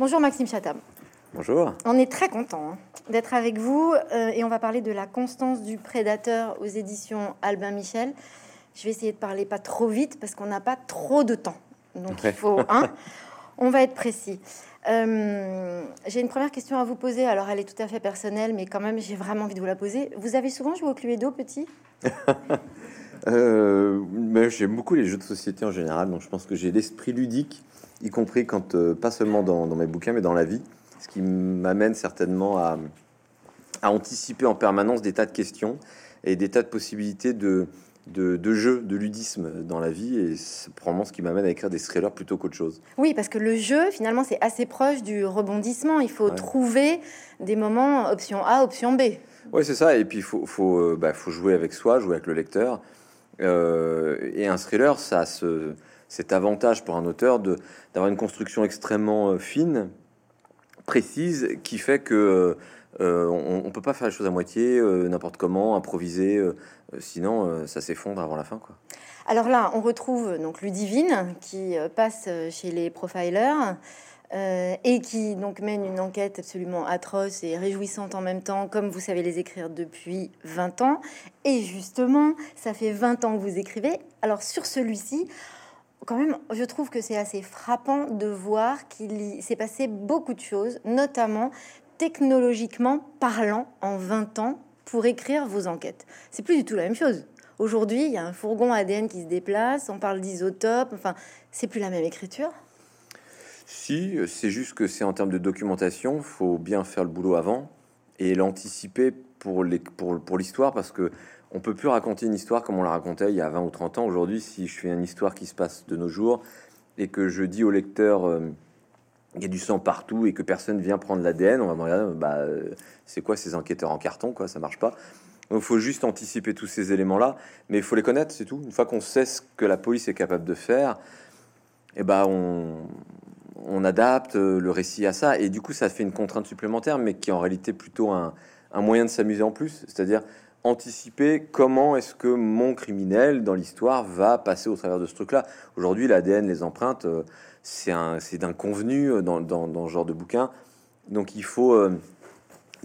Bonjour Maxime Chatham. Bonjour. On est très content hein, d'être avec vous euh, et on va parler de la constance du prédateur aux éditions Albin Michel. Je vais essayer de parler pas trop vite parce qu'on n'a pas trop de temps. Donc il faut, hein, on va être précis. Euh, j'ai une première question à vous poser. Alors elle est tout à fait personnelle, mais quand même j'ai vraiment envie de vous la poser. Vous avez souvent joué au Cluedo petit? Euh, J'aime beaucoup les jeux de société en général, donc je pense que j'ai l'esprit ludique, y compris quand euh, pas seulement dans, dans mes bouquins, mais dans la vie ce qui m'amène certainement à, anticiper en permanence des tas de questions et des tas de possibilités de, de, jeu, de ludisme dans la vie. Et c'est probablement ce qui m'amène à écrire des thrillers plutôt qu'autre chose. Oui, parce que le jeu, finalement, c'est assez proche du rebondissement. Il faut trouver des moments option A, option B. Oui, c'est ça. Et puis, il faut, faut, euh, bah, faut, jouer avec soi, jouer avec le lecteur. Euh, et un thriller, ça ce, cet avantage pour un auteur d'avoir une construction extrêmement euh, fine précise qui fait que euh, on, on, peut pas faire les choses à moitié, euh, n'importe comment, improviser, euh, sinon ça s'effondre avant la fin. Alors là, on retrouve donc Ludivine qui passe chez les profilers. et qui donc mène une enquête absolument atroce et réjouissante en même temps, comme vous savez les écrire depuis 20 ans. Et justement, ça fait 20 ans que vous écrivez. Alors sur celui-ci, quand même, je trouve que c'est assez frappant de voir qu'il s'est passé beaucoup de choses, notamment technologiquement parlant en 20 ans pour écrire vos enquêtes. C'est plus du tout la même chose. Aujourd'hui, il y a un fourgon ADN qui se déplace, on parle d'isotope, enfin, c'est plus la même écriture. Si, c'est juste que c'est en termes de documentation, faut bien faire le boulot avant et l'anticiper pour l'histoire pour, parce que on peut plus raconter une histoire comme on la racontait il y a 20 ou 30 ans. Aujourd'hui, si je fais une histoire qui se passe de nos jours et que je dis au lecteur euh, il y a du sang partout et que personne vient prendre l'ADN, on va me regarder, bah, euh, c'est quoi ces enquêteurs en carton, quoi, ça marche pas. Donc, faut juste anticiper tous ces éléments-là, mais il faut les connaître, c'est tout. Une fois qu'on sait ce que la police est capable de faire, eh ben on, adapte euh, le récit à ça, et du coup, ça fait une contrainte supplémentaire, mais qui est en réalité plutôt un, un moyen de s'amuser en plus. C'est-à-dire, anticiper comment est-ce que mon criminel dans l'histoire va passer au travers de ce truc-là. Aujourd'hui, l'ADN, les empreintes, euh, c'est d'un convenu euh, dans, dans, ce genre de bouquin. Donc il faut, euh,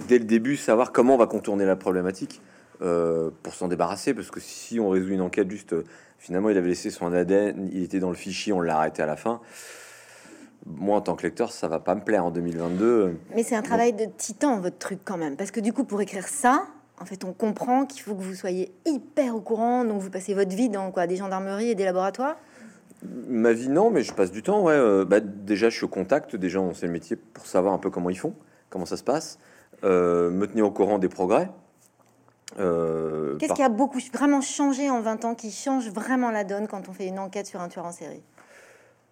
dès le début, savoir comment on va contourner la problématique pour s'en débarrasser. Parce que si on résout une enquête juste, finalement, il avait laissé son ADN, il était dans le fichier, on l'a arrêté à la fin. Moi, en tant que lecteur, ça va pas me plaire en 2022. Mais c'est un travail de titan, votre truc, quand même. Parce que du coup, pour écrire ça, en fait, on comprend qu'il faut que vous soyez hyper au courant. Donc, vous passez votre vie dans quoi Des gendarmeries et des laboratoires? Ma vie, non, mais je passe du temps. Ouais. Euh, bah, déjà, je suis au contact des gens, c'est le métier, pour savoir un peu comment ils font, comment ça se passe, euh, me tenir au courant des progrès. Euh, Qu'est-ce qui a beaucoup vraiment changé en 20 ans, qui change vraiment la donne quand on fait une enquête sur un tueur en série?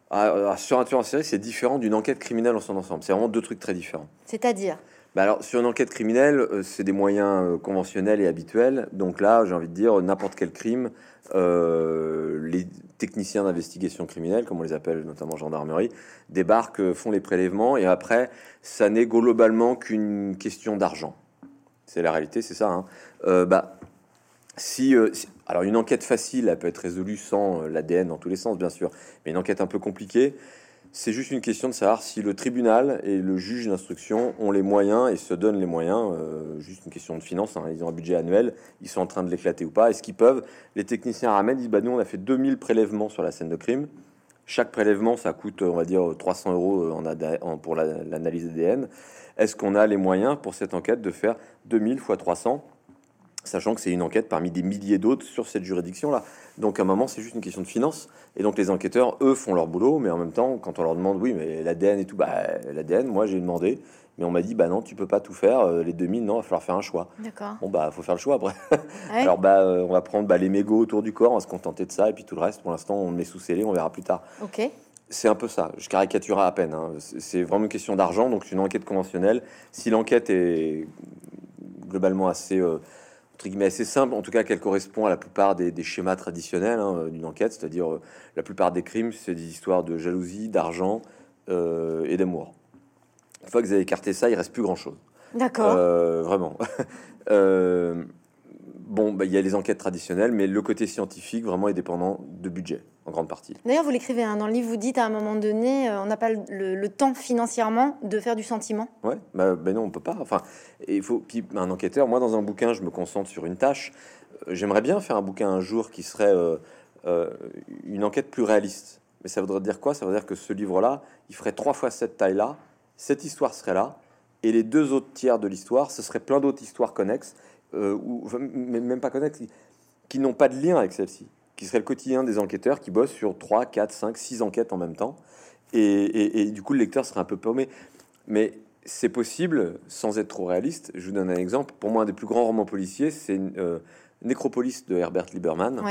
Ah, Sur un tueur en série, c'est différent d'une enquête criminelle en son ensemble. C'est vraiment deux trucs très différents. C'est-à-dire? Bah alors, sur une enquête criminelle, euh, c'est des moyens euh, conventionnels et habituels. Donc là, j'ai envie de dire, n'importe quel crime, euh, les techniciens d'investigation criminelle, comme on les appelle, notamment gendarmerie, débarquent, font les prélèvements, et après, ça n'est globalement qu'une question d'argent. C'est la réalité, c'est ça. Hein. bah, si, alors une enquête facile, elle peut être résolue sans l'ADN dans tous les sens, bien sûr, mais une enquête un peu compliquée, c'est juste une question de savoir si le tribunal et le juge d'instruction ont les moyens et se donnent les moyens. Euh, juste une question de finance. Hein. ils ont un budget annuel. Ils sont en train de l'éclater ou pas. Est-ce qu'ils peuvent? Les techniciens ramènent, disent bah, Nous, on a fait 2000 prélèvements sur la scène de crime. Chaque prélèvement, ça coûte, on va dire, 300 euros en, pour l'analyse ADN. Est-ce qu'on a les moyens pour cette enquête de faire 2000 fois 300 sachant que c'est une enquête parmi des milliers d'autres sur cette juridiction-là. Donc à un moment, c'est juste une question de finance. Et donc les enquêteurs, eux, font leur boulot, mais en même temps, quand on leur demande, oui, mais l'ADN et tout, bah l'ADN, moi j'ai demandé, mais on m'a dit, bah non, tu peux pas tout faire, euh, les 2000, non, il va falloir faire un choix. D'accord. Bon, bah, faut faire le choix après. Alors, bah, euh, on va prendre bah, les mégots autour du corps, on va se contenter de ça, et puis tout le reste, pour l'instant, on met sous scellé, on verra plus tard. Ok. C'est un peu ça, je caricature à peine. Hein. C'est vraiment une question d'argent, donc c'est une enquête conventionnelle. Si l'enquête est globalement assez. Euh, entre guillemets assez simple, en tout cas qu'elle correspond à la plupart des, schémas traditionnels hein, d'une enquête, c'est-à-dire euh, la plupart des crimes, c'est des histoires de jalousie, d'argent euh, et d'amour. Une fois que vous avez écarté ça, il reste plus grand-chose. D'accord. Euh, vraiment. Bon, bah, il y a les enquêtes traditionnelles, mais le côté scientifique vraiment est dépendant de budget en grande partie. D'ailleurs, vous l'écrivez hein, dans le livre, vous dites à un moment donné, euh, on n'a pas le, temps financièrement de faire du sentiment. Ouais, bah, ben non, on peut pas. Enfin, il faut. Puis un enquêteur, moi, dans un bouquin, je me concentre sur une tâche. Euh, j'aimerais bien faire un bouquin un jour qui serait euh, une enquête plus réaliste. Mais ça voudrait dire quoi? Ça veut dire que ce livre-là, il ferait trois fois cette taille-là, cette histoire serait là, et les deux autres tiers de l'histoire, ce serait plein d'autres histoires connexes euh, ou même pas connexes, qui, n'ont pas de lien avec celle-ci, qui serait le quotidien des enquêteurs qui bossent sur 3, 4, 5, 6 enquêtes en même temps. Et, du coup, le lecteur serait un peu paumé. Mais c'est possible sans être trop réaliste. Je vous donne un exemple. Pour moi, un des plus grands romans policiers, c'est euh, Nécropolis de Herbert Lieberman.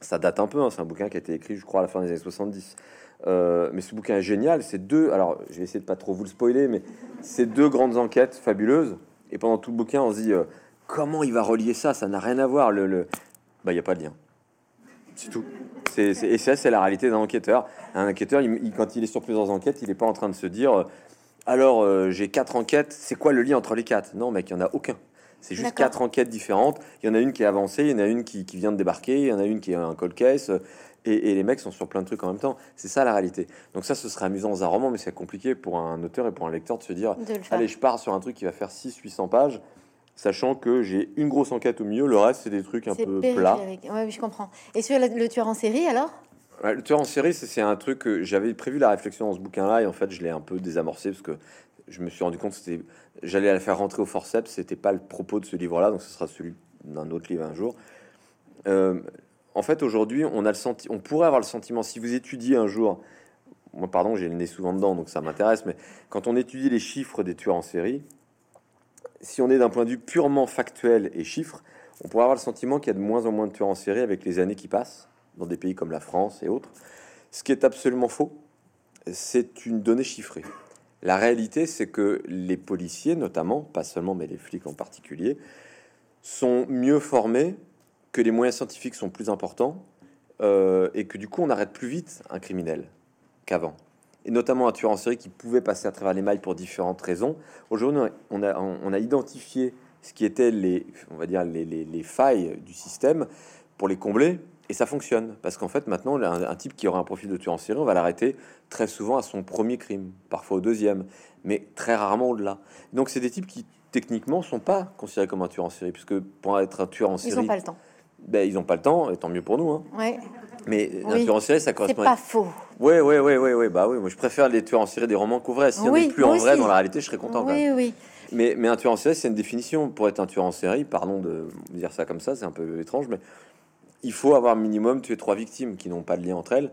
Ça date un peu, hein. c'est un bouquin qui a été écrit, je crois, à la fin des années 70. Euh, mais ce bouquin est génial. C'est deux. Alors, je vais essayer de pas trop vous le spoiler, mais c'est deux grandes enquêtes fabuleuses. Et pendant tout le bouquin, on se dit comment il va relier ça? Ça n'a rien à voir. Le, bah, il n'y a pas de lien. C'est tout. C'est, et ça, c'est la réalité d'un enquêteur. Un enquêteur, il, quand il est sur plusieurs enquêtes, il n'est pas en train de se dire euh, alors euh, j'ai quatre enquêtes, c'est quoi le lien entre les quatre? Non, mec, il n'y en a aucun. C'est juste quatre enquêtes différentes. Il y en a une qui est avancée, il y en a une qui, vient de débarquer, il y en a une qui est un cold case. Et, les mecs sont sur plein de trucs en même temps. C'est ça la réalité. Donc ça, ce serait amusant dans un roman, mais c'est compliqué pour un auteur et pour un lecteur de se dire, allez, je pars sur un truc qui va faire 600-800 pages sachant que j'ai une grosse enquête au milieu, le reste c'est des trucs un peu plats. Ouais, je comprends. Et sur le, tueur en série alors? Le tueur en série, c'est un truc que j'avais prévu la réflexion dans ce bouquin-là et en fait je l'ai un peu désamorcé parce que je me suis rendu compte que j'allais la faire rentrer au forceps, c'était pas le propos de ce livre-là, donc ce sera celui d'un autre livre un jour. Euh, en fait, aujourd'hui, on a le senti on pourrait avoir le sentiment, si vous étudiez un jour, moi, pardon, j'ai le nez souvent dedans, donc ça m'intéresse, mais quand on étudie les chiffres des tueurs en série, si on est d'un point de vue purement factuel et chiffre, on pourrait avoir le sentiment qu'il y a de moins en moins de tueurs en série avec les années qui passent, dans des pays comme la France et autres. Ce qui est absolument faux, c'est une donnée chiffrée. La réalité, c'est que les policiers, notamment, pas seulement, mais les flics en particulier, sont mieux formés, que les moyens scientifiques sont plus importants, euh, et que du coup, on arrête plus vite un criminel qu'avant et notamment un tueur en série qui pouvait passer à travers les mailles pour différentes raisons. Aujourd'hui, on a, on a identifié ce qui étaient les, on va dire, les, les, failles du système pour les combler, et ça fonctionne. Parce qu'en fait, maintenant, un, type qui aura un profil de tueur en série, on va l'arrêter très souvent à son premier crime, parfois au deuxième, mais très rarement au-delà. Donc, c'est des types qui, techniquement, sont pas considérés comme un tueur en série, puisque pour être un tueur en série... Ils n'ont pas le temps. Ben, ils n'ont pas le temps, et tant mieux pour nous. Hein. Ouais. Mais un tueur en série, ça correspond. C'est pas faux. Oui, oui, oui, oui, oui. Bah oui, moi je préfère les tueurs en série des romans qu'au vrai. S'il n'y en a plus en vrai, dans la réalité, je serais content. Oui, oui. Mais, mais un tueur en série, c'est une définition. Pour être un tueur en série, pardon de dire ça comme ça, c'est un peu étrange, mais il faut avoir minimum tué trois victimes qui n'ont pas de lien entre elles.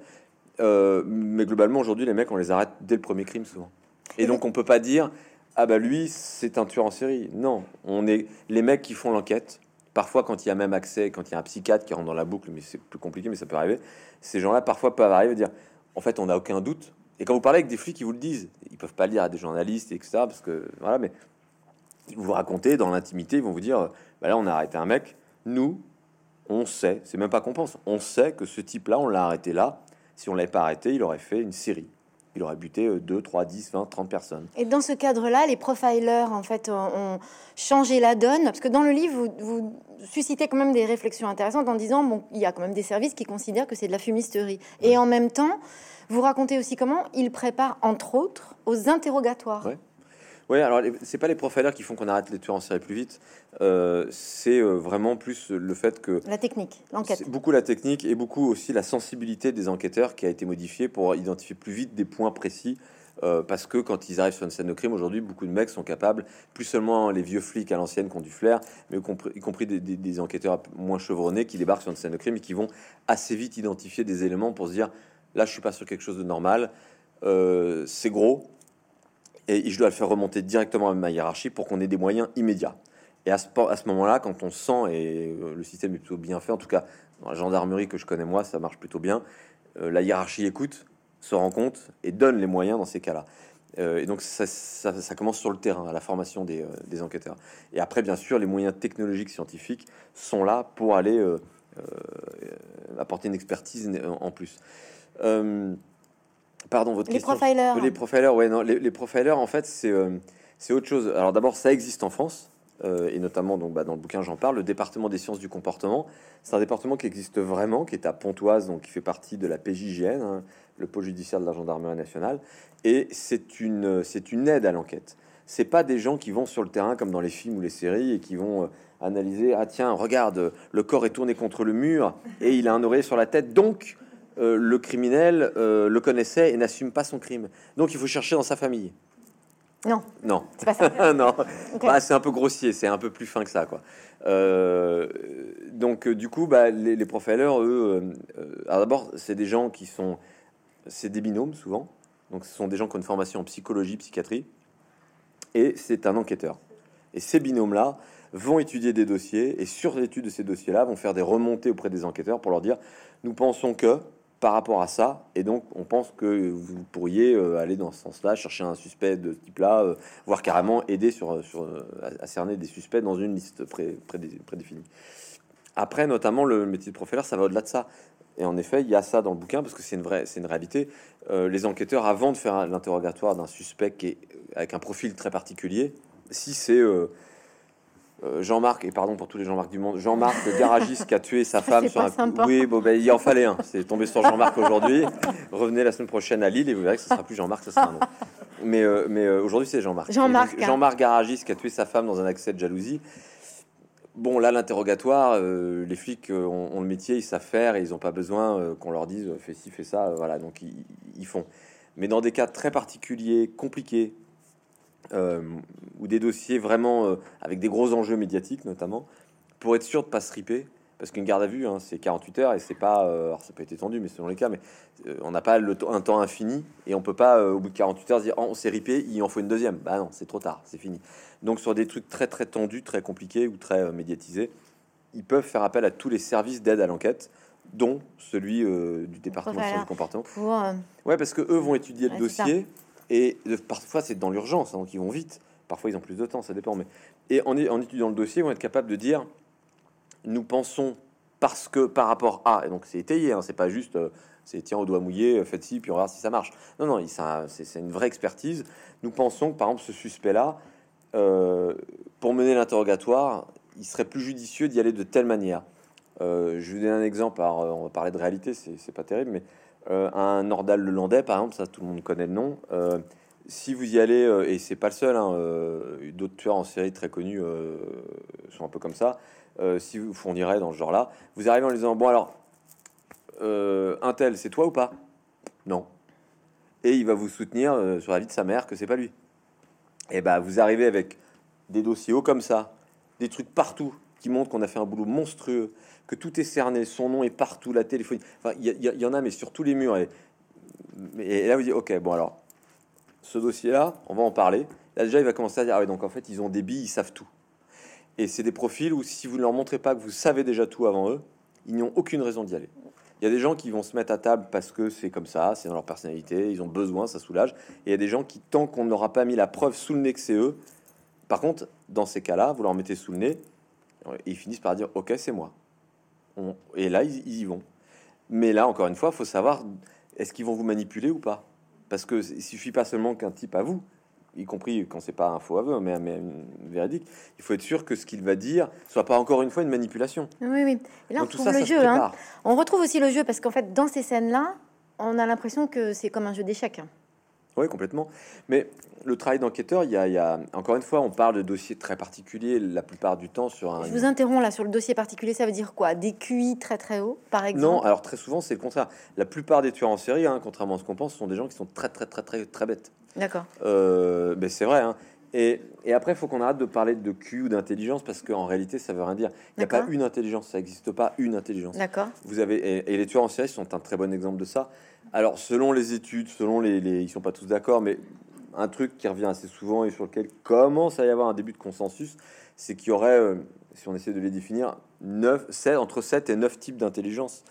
Euh, mais globalement, aujourd'hui, les mecs, on les arrête dès le premier crime souvent. Et donc, on peut pas dire ah bah lui, c'est un tueur en série. Non, on est les mecs qui font l'enquête Parfois, quand il y a même accès, quand il y a un psychiatre qui rentre dans la boucle, mais c'est plus compliqué, mais ça peut arriver, ces gens-là parfois peuvent arriver à dire en fait, on n'a aucun doute. Et quand vous parlez avec des flics, ils vous le disent. Ils peuvent pas le dire à des journalistes, etc. Parce que voilà, mais ils vous raconter dans l'intimité, ils vont vous dire bah là, on a arrêté un mec. Nous, on sait, c'est même pas qu'on pense, on sait que ce type-là, on l'a arrêté là. Si on l'avait pas arrêté, il aurait fait une série il aurait buté 2, 3, 10, 20, 30 personnes. Et dans ce cadre-là, les profilers, en fait, ont changé la donne, parce que dans le livre, vous, suscitez quand même des réflexions intéressantes en disant, bon, il y a quand même des services qui considèrent que c'est de la fumisterie. Et en même temps, vous racontez aussi comment ils préparent, entre autres, aux interrogatoires. Oui, alors c'est pas les profilers qui font qu'on arrête les tueurs en série plus vite. Euh, c'est euh, vraiment plus le fait que la technique, l'enquête. Beaucoup la technique et beaucoup aussi la sensibilité des enquêteurs qui a été modifiée pour identifier plus vite des points précis. Euh, parce que quand ils arrivent sur une scène de crime aujourd'hui, beaucoup de mecs sont capables, plus seulement les vieux flics à l'ancienne qui ont du flair, mais y compris, des, des, enquêteurs moins chevronnés qui débarquent sur une scène de crime et qui vont assez vite identifier des éléments pour se dire là, je suis pas sur quelque chose de normal, c'est gros, et je dois le faire remonter directement à ma hiérarchie pour qu'on ait des moyens immédiats. Et à ce, moment-là, quand on sent, et euh, le système est plutôt bien fait, en tout cas dans la gendarmerie que je connais moi, ça marche plutôt bien, euh, la hiérarchie écoute, se rend compte et donne les moyens dans ces cas-là. Euh, et donc ça, commence sur le terrain, à la formation des, enquêteurs. Et après, bien sûr, les moyens technologiques, scientifiques sont là pour aller apporter une expertise en plus. Pardon, votre les question. Profilers. Les profilers, ouais, non, les, les profilers, en fait, c'est euh, c'est autre chose. Alors d'abord, ça existe en France. euh, et notamment donc bah, dans le bouquin j'en parle, le département des sciences du comportement. C'est un département qui existe vraiment, qui est à Pontoise, donc qui fait partie de la PJGN, hein, le pôle judiciaire de la gendarmerie nationale, et c'est une c'est une aide à l'enquête. C'est pas des gens qui vont sur le terrain comme dans les films ou les séries et qui vont euh, analyser ah tiens regarde le corps est tourné contre le mur et il a un oreiller sur la tête donc euh, le criminel euh, le connaissait et n'assume pas son crime. Donc il faut chercher dans sa famille. Non. Non. C'est pas ça. non. Bah, c'est un peu grossier, c'est un peu plus fin que ça, quoi. Euh, donc, du coup, bah, les, les profilers, eux, euh, alors d'abord, c'est des gens qui sont, c'est des binômes souvent. Donc, ce sont des gens qui ont une formation en psychologie, psychiatrie, et c'est un enquêteur. Et ces binômes-là vont étudier des dossiers, et sur l'étude de ces dossiers-là, vont faire des remontées auprès des enquêteurs pour leur dire, nous pensons que par rapport à ça, et donc on pense que vous pourriez euh, aller dans ce sens-là, chercher un suspect de ce type-là, euh, voire carrément aider sur, euh, à, cerner des suspects dans une liste pré, prédé- prédéfinie. Après, notamment, le métier de profileur, ça va au-delà de ça. Et en effet, il y a ça dans le bouquin parce que c'est une vraie, c'est une réalité. Les enquêteurs, avant de faire l'interrogatoire d'un suspect qui est avec un profil très particulier, si c'est euh, Jean-Marc, et pardon pour tous les Jean-Marc du monde, Jean-Marc, le garagiste qui a tué sa femme sur un sympa. Oui, bon, ben, il en fallait un. C'est tombé sur Jean-Marc aujourd'hui. Revenez la semaine prochaine à Lille et vous verrez que ce sera plus Jean-Marc, ce sera un. Mais, euh, mais euh, aujourd'hui, c'est Jean-Marc. Jean-Marc, hein. Jean-Marc garagiste qui a tué sa femme dans un accès de jalousie. Bon, là, l'interrogatoire, les flics ont, ont le métier, ils savent faire et ils n'ont pas besoin qu'on leur dise fais ci, fais ça. voilà, donc ils, ils font. Mais dans des cas très particuliers, compliqués, euh, ou des dossiers vraiment euh, avec des gros enjeux médiatiques, notamment, pour être sûr de pas se riper, parce qu'une garde à vue, hein, c'est 48 heures et c'est pas, euh, alors ça peut être étendu, mais selon les cas, mais euh, on n'a pas le un temps infini et on peut pas au bout de 48 heures dire Oh, on s'est ripé, il en faut une deuxième. Bah non, c'est trop tard, c'est fini. Donc sur des trucs très très tendus, très compliqués ou très médiatisés, ils peuvent faire appel à tous les services d'aide à l'enquête, dont celui euh, du département Voilà. du comportement. Pour, euh, Ouais, parce que eux vont étudier le Ouais, dossier et parfois c'est dans l'urgence, hein, donc ils vont vite. Parfois ils ont plus de temps, ça dépend. Mais et en, étudiant le dossier, ils vont être capables de dire nous pensons parce que par rapport à et donc c'est étayé, hein, c'est pas juste euh, c'est tiens au doigt mouillé, euh, faites ci puis on voir si ça marche. Non, non, c'est une vraie expertise. Nous pensons que par exemple ce suspect-là, euh, pour mener l'interrogatoire, il serait plus judicieux d'y aller de telle manière. Euh, je vous donne un exemple. Alors, on va parler de réalité, c'est pas terrible, mais un Nordal le Landais, par exemple, ça tout le monde connaît le nom. Euh, si vous y allez, euh, et c'est pas le seul, hein, euh, d'autres tueurs en série très connus euh, sont un peu comme ça. euh, si vous fournirez dans ce genre-là, vous arrivez en disant bon alors, euh, un tel, c'est toi ou pas? Non. Et il va vous soutenir euh, sur la vie de sa mère que c'est pas lui. Et ben vous arrivez avec des dossiers hauts comme ça, des trucs partout qui montrent qu'on a fait un boulot monstrueux, que tout est cerné, son nom est partout, la téléphonie. Enfin, il y en a, mais sur tous les murs. Et, et là, vous dites, ok, bon alors, ce dossier-là, on va en parler. Là, déjà, il va commencer à dire, ah oui, donc en fait, ils ont des billes, ils savent tout. Et c'est des profils où si vous ne leur montrez pas que vous savez déjà tout avant eux, ils n'ont aucune raison d'y aller. Il y a des gens qui vont se mettre à table parce que c'est comme ça, c'est dans leur personnalité, ils ont besoin, ça soulage. Et il y a des gens qui, tant qu'on n'aura pas mis la preuve sous le nez que c'est eux, par contre, dans ces cas-là, vous leur mettez sous le nez, et ils finissent par dire, ok, c'est moi. On- Et là, ils, ils y vont. Mais là, encore une fois, faut savoir, est-ce qu'ils vont vous manipuler ou pas? Parce que il suffit pas seulement qu'un type à vous, y compris quand c'est pas un faux aveu, mais, mais un véridique, il faut être sûr que ce qu'il va dire soit pas encore une fois une manipulation. Oui, oui. Et là, on Donc retrouve ça, le ça jeu. Hein. On retrouve aussi le jeu parce qu'en fait, dans ces scènes-là, on a l'impression que c'est comme un jeu d'échecs. Oui, complètement. Mais le travail d'enquêteur, il y, a, il y a- encore une fois, on parle de dossiers très particuliers la plupart du temps sur un. Je vous interromps là sur le dossier particulier. Ça veut dire quoi? Des QI très très hauts, par exemple? Non, alors très souvent c'est le contraire. La plupart des tueurs en série, hein, contrairement à ce qu'on pense, sont des gens qui sont très très très très très bêtes. D'accord. Euh, ben c'est vrai. hein. Et, et après, il faut qu'on arrête de parler de QI ou d'intelligence parce qu'en réalité, ça veut rien dire. Il n'y a pas une intelligence, ça n'existe pas une intelligence. D'accord. Vous avez et, et les tueurs en série sont un très bon exemple de ça. Alors selon les études, selon les, ils sont pas tous d'accord, mais un truc qui revient assez souvent et sur lequel commence à y avoir un début de consensus, c'est qu'il y aurait, euh, si on essaie de les définir, 9, 7, entre 7 et 9 types d'intelligence.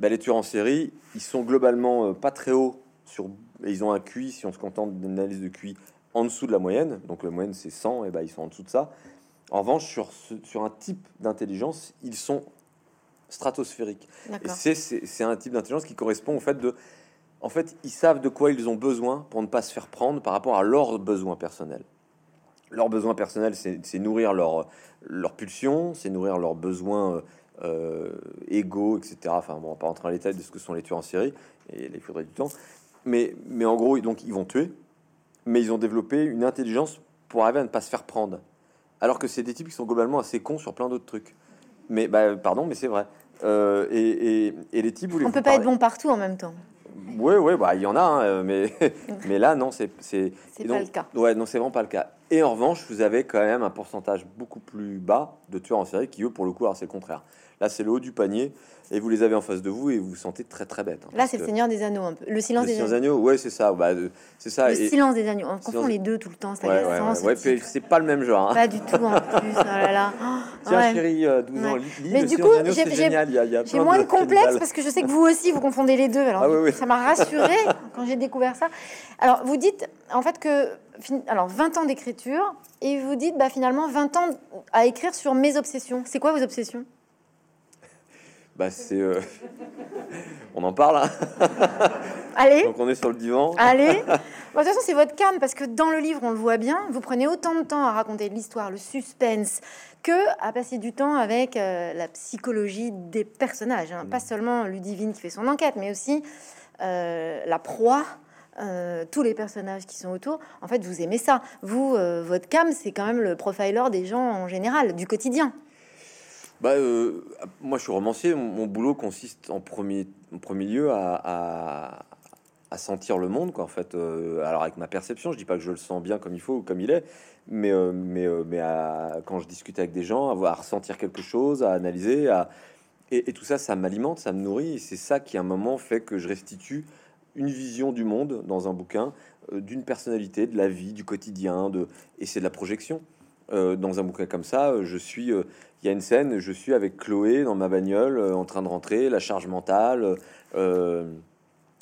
Ben, les tueurs en série, ils sont globalement euh, pas très hauts sur, ils ont un QI, si on se contente d'une analyse de QI, en dessous de la moyenne. Donc la moyenne c'est 100, et ben ils sont en dessous de ça. En revanche, sur, sur un type d'intelligence, ils sont stratosphériques. Et c'est- un type d'intelligence qui correspond au fait de. En fait, ils savent de quoi ils ont besoin pour ne pas se faire prendre par rapport à leurs besoins personnels. leurs besoins personnels, c'est nourrir leur, leur pulsion, c'est nourrir leurs besoins euh, égaux, etc. Enfin, bon, on va pas rentrer dans les détails de ce que sont les tueurs en série, et il faudrait du temps. Mais, mais en gros, donc, ils vont tuer, mais ils ont développé une intelligence pour arriver à ne pas se faire prendre. Alors que c'est des types qui sont globalement assez cons sur plein d'autres trucs. Mais, bah, pardon, mais c'est vrai. Euh, et, et, les types, vous On peut pas être bon partout en même temps. Oui, oui, bah, il y en a, hein, mais, mais là, non, c'est c'est pas le cas. Ouais, non, c'est vraiment pas le cas. Et en revanche, vous avez quand même un pourcentage beaucoup plus bas de tueurs en série qui, eux, pour le coup, c'est le contraire. Là, c'est le haut du panier et vous les avez en face de vous et vous vous sentez très très bête. Hein, Là, c'est le Seigneur des Anneaux un peu. Le silence des Anneaux. ouais, c'est ça. Bah, c'est ça. Le silence des Anneaux. On confond les deux tout le temps. C'est ouais, ouais, c'est pas le même genre. Hein. Pas du tout en plus. Oh là là. Tiens, chérie, 12 euh, ans, Mais du coup, j'ai moins de, complexe parce que je sais que vous aussi vous confondez les deux. Alors, ah ça m'a rassuré quand j'ai découvert ça. Alors, vous dites en fait que alors 20 ans d'écriture et vous dites bah finalement 20 ans à écrire sur mes obsessions. C'est quoi vos obsessions? Bah, c'est. Euh, on en parle. Hein. Allez. Donc on est sur le divan. Allez. de toute façon, c'est votre cam parce que dans le livre, on le voit bien. Vous prenez autant de temps à raconter l'histoire, le suspense, que à passer du temps avec euh, la psychologie des personnages. Hein. Pas mm. seulement Ludivine qui fait son enquête, mais aussi euh, la proie. Tous les personnages qui sont autour, en fait, vous aimez ça. Vous, votre cam, c'est quand même le profiler des gens en général, du quotidien bah, euh, Moi, je suis romancier. Mon, boulot consiste en premier, en premier lieu à, à, sentir le monde, quoi, en fait. Euh, alors, avec ma perception, je dis pas que je le sens bien comme il faut ou comme il est, mais, euh, mais, mais quand je discute avec des gens, à, à ressentir quelque chose, à analyser, à, et, tout ça, ça m'alimente, ça me nourrit, et c'est ça qui, à un moment, fait que je restitue une vision du monde dans un bouquin, d'une personnalité, de la vie, du quotidien, de, et c'est de la projection. dans un bouquin comme ça, je suis il y a une scène, je suis avec Chloé dans ma bagnole, euh, en train de rentrer, la charge mentale, euh,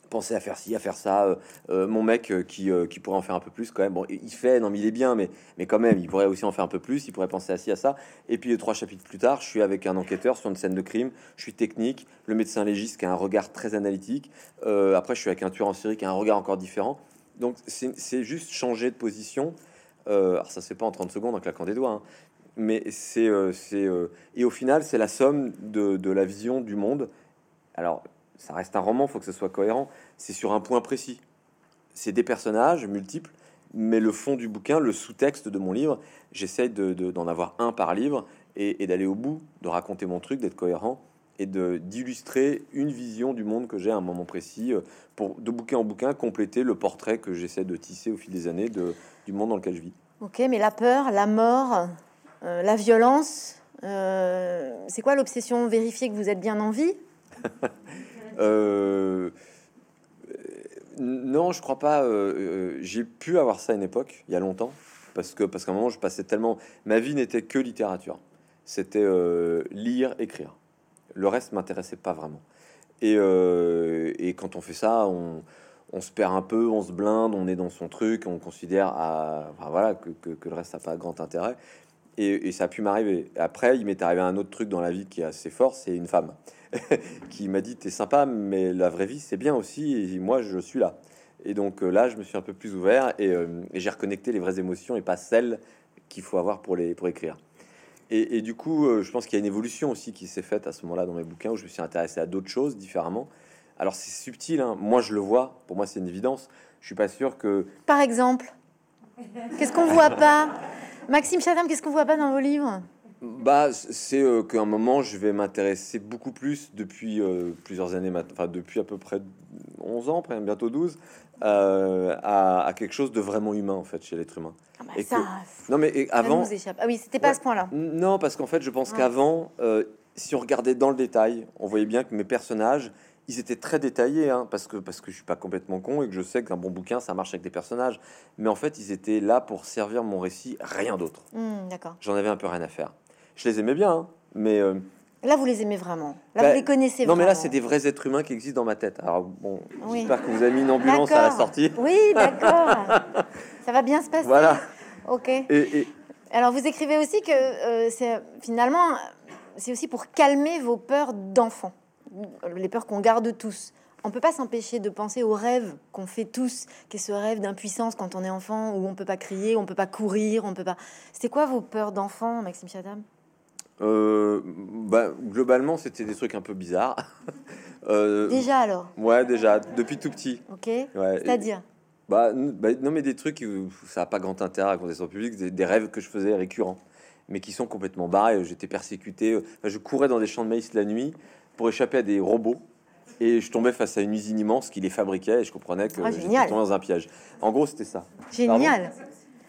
penser à faire ci, à faire ça. Euh, mon mec qui, qui, pourrait en faire un peu plus quand même. Bon, il fait, non mais il est bien, mais, mais quand même, il pourrait aussi en faire un peu plus, il pourrait penser à ci, à ça. Et puis trois chapitres plus tard, je suis avec un enquêteur sur une scène de crime, je suis technique, le médecin légiste qui a un regard très analytique. après, je suis avec un tueur en série qui a un regard encore différent. Donc c'est juste changer de position. alors ça fait pas en 30 secondes en claquant des doigts, hein mais c'est euh, euh, et au final c'est la somme de, de, la vision du monde. Alors ça reste un roman, faut que ce soit cohérent. C'est sur un point précis. C'est des personnages multiples, mais le fond du bouquin, le sous-texte de mon livre, j'essaye d'en de, d'en avoir un par livre et, et d'aller au bout, de raconter mon truc, d'être cohérent et de d'illustrer une vision du monde que j'ai à un moment précis euh, pour de bouquin en bouquin compléter le portrait que j'essaie de tisser au fil des années de, du monde dans lequel je vis. Ok, mais la peur, la mort, euh, la violence, euh, c'est quoi l'obsession Vérifier que vous êtes bien en vie? euh, Non, je crois pas. J'ai pu avoir ça à une époque, il y a longtemps, parce que parce qu'à un moment, je passais tellement. Ma vie n'était que littérature. C'était lire, écrire. Le reste m'intéressait pas vraiment. Et, et, quand on fait ça, on, on, se perd un peu, on se blinde, on est dans son truc, on considère à, voilà, que, le reste n'a pas grand intérêt. Et, ça a pu m'arriver. Après, il m'est arrivé un autre truc dans la vie qui est assez fort, c'est une femme qui m'a dit T'es sympa, mais la vraie vie, c'est bien aussi, et moi, je suis là. Et donc euh, là, je me suis un peu plus ouvert euh, et, j'ai reconnecté les vraies émotions et pas celles qu'il faut avoir pour, les, pour écrire. Et, du coup, euh, je pense qu'il y a une évolution aussi qui s'est faite à ce moment-là dans mes bouquins où je me suis intéressé à d'autres choses différemment. Alors c'est subtil, hein. moi je le vois, pour moi c'est une évidence. Je suis pas sûr que. Par exemple, qu'est-ce qu'on voit pas? Maxime Chatham, qu'est-ce qu'on voit pas dans vos livres? Bah, c'est euh, qu'à un moment, je vais m'intéresser beaucoup plus depuis euh, plusieurs années, enfin depuis à peu près 11 ans, bientôt 12, euh, à, quelque chose de vraiment humain en fait chez l'être humain. Ah bah et ça, non mais avant, ah oui, c'était pas à ce point-là. Non, parce qu'en fait, je pense qu'avant, si on regardait dans le détail, on voyait bien que mes personnages, ils étaient très détaillés, hein, parce que parce que je suis pas complètement con et que je sais qu'un bon bouquin, ça marche avec des personnages. Mais en fait, ils étaient là pour servir mon récit, rien d'autre. Hmm, d'accord. J'en avais un peu rien à faire. Je les aimais bien, hein, mais euh, là, vous les aimez vraiment. Là, vous bah, les connaissez. Non, mais là, c'est des vrais êtres humains qui existent dans ma tête. Alors bon, j'espère que vous avez mis une ambulance à la sortie. Oui, d'accord. ça va bien se passer. Voilà. Ok. Et, alors, vous écrivez aussi que euh, c'est finalement, c'est aussi pour calmer vos peurs d'enfant les peurs qu'on garde tous. on peut pas s'empêcher de penser au rêve qu'on fait tous, qui est ce rêve d'impuissance quand on est enfant, où on peut pas crier, on peut pas courir, on peut pas. C'était quoi vos peurs d'enfant, Maxime Chatham? Euh, bah, globalement, c'était des trucs un peu bizarres. Euh, Déjà alors, Ouais, déjà, depuis tout petit. ok. Ouais, C'est-à-dire, bah, bah, non, mais des trucs où ça n'a pas grand intérêt à raconter ça en public, des, des rêves que je faisais récurrents, mais qui sont complètement barrés. J'étais persécuté. Enfin, je courais dans des champs de maïs la nuit pour échapper à des robots. Et je tombais face à une usine immense qui les fabriquait et je comprenais que Ah, j'étais tombé dans un piège. En gros, c'était ça. génial,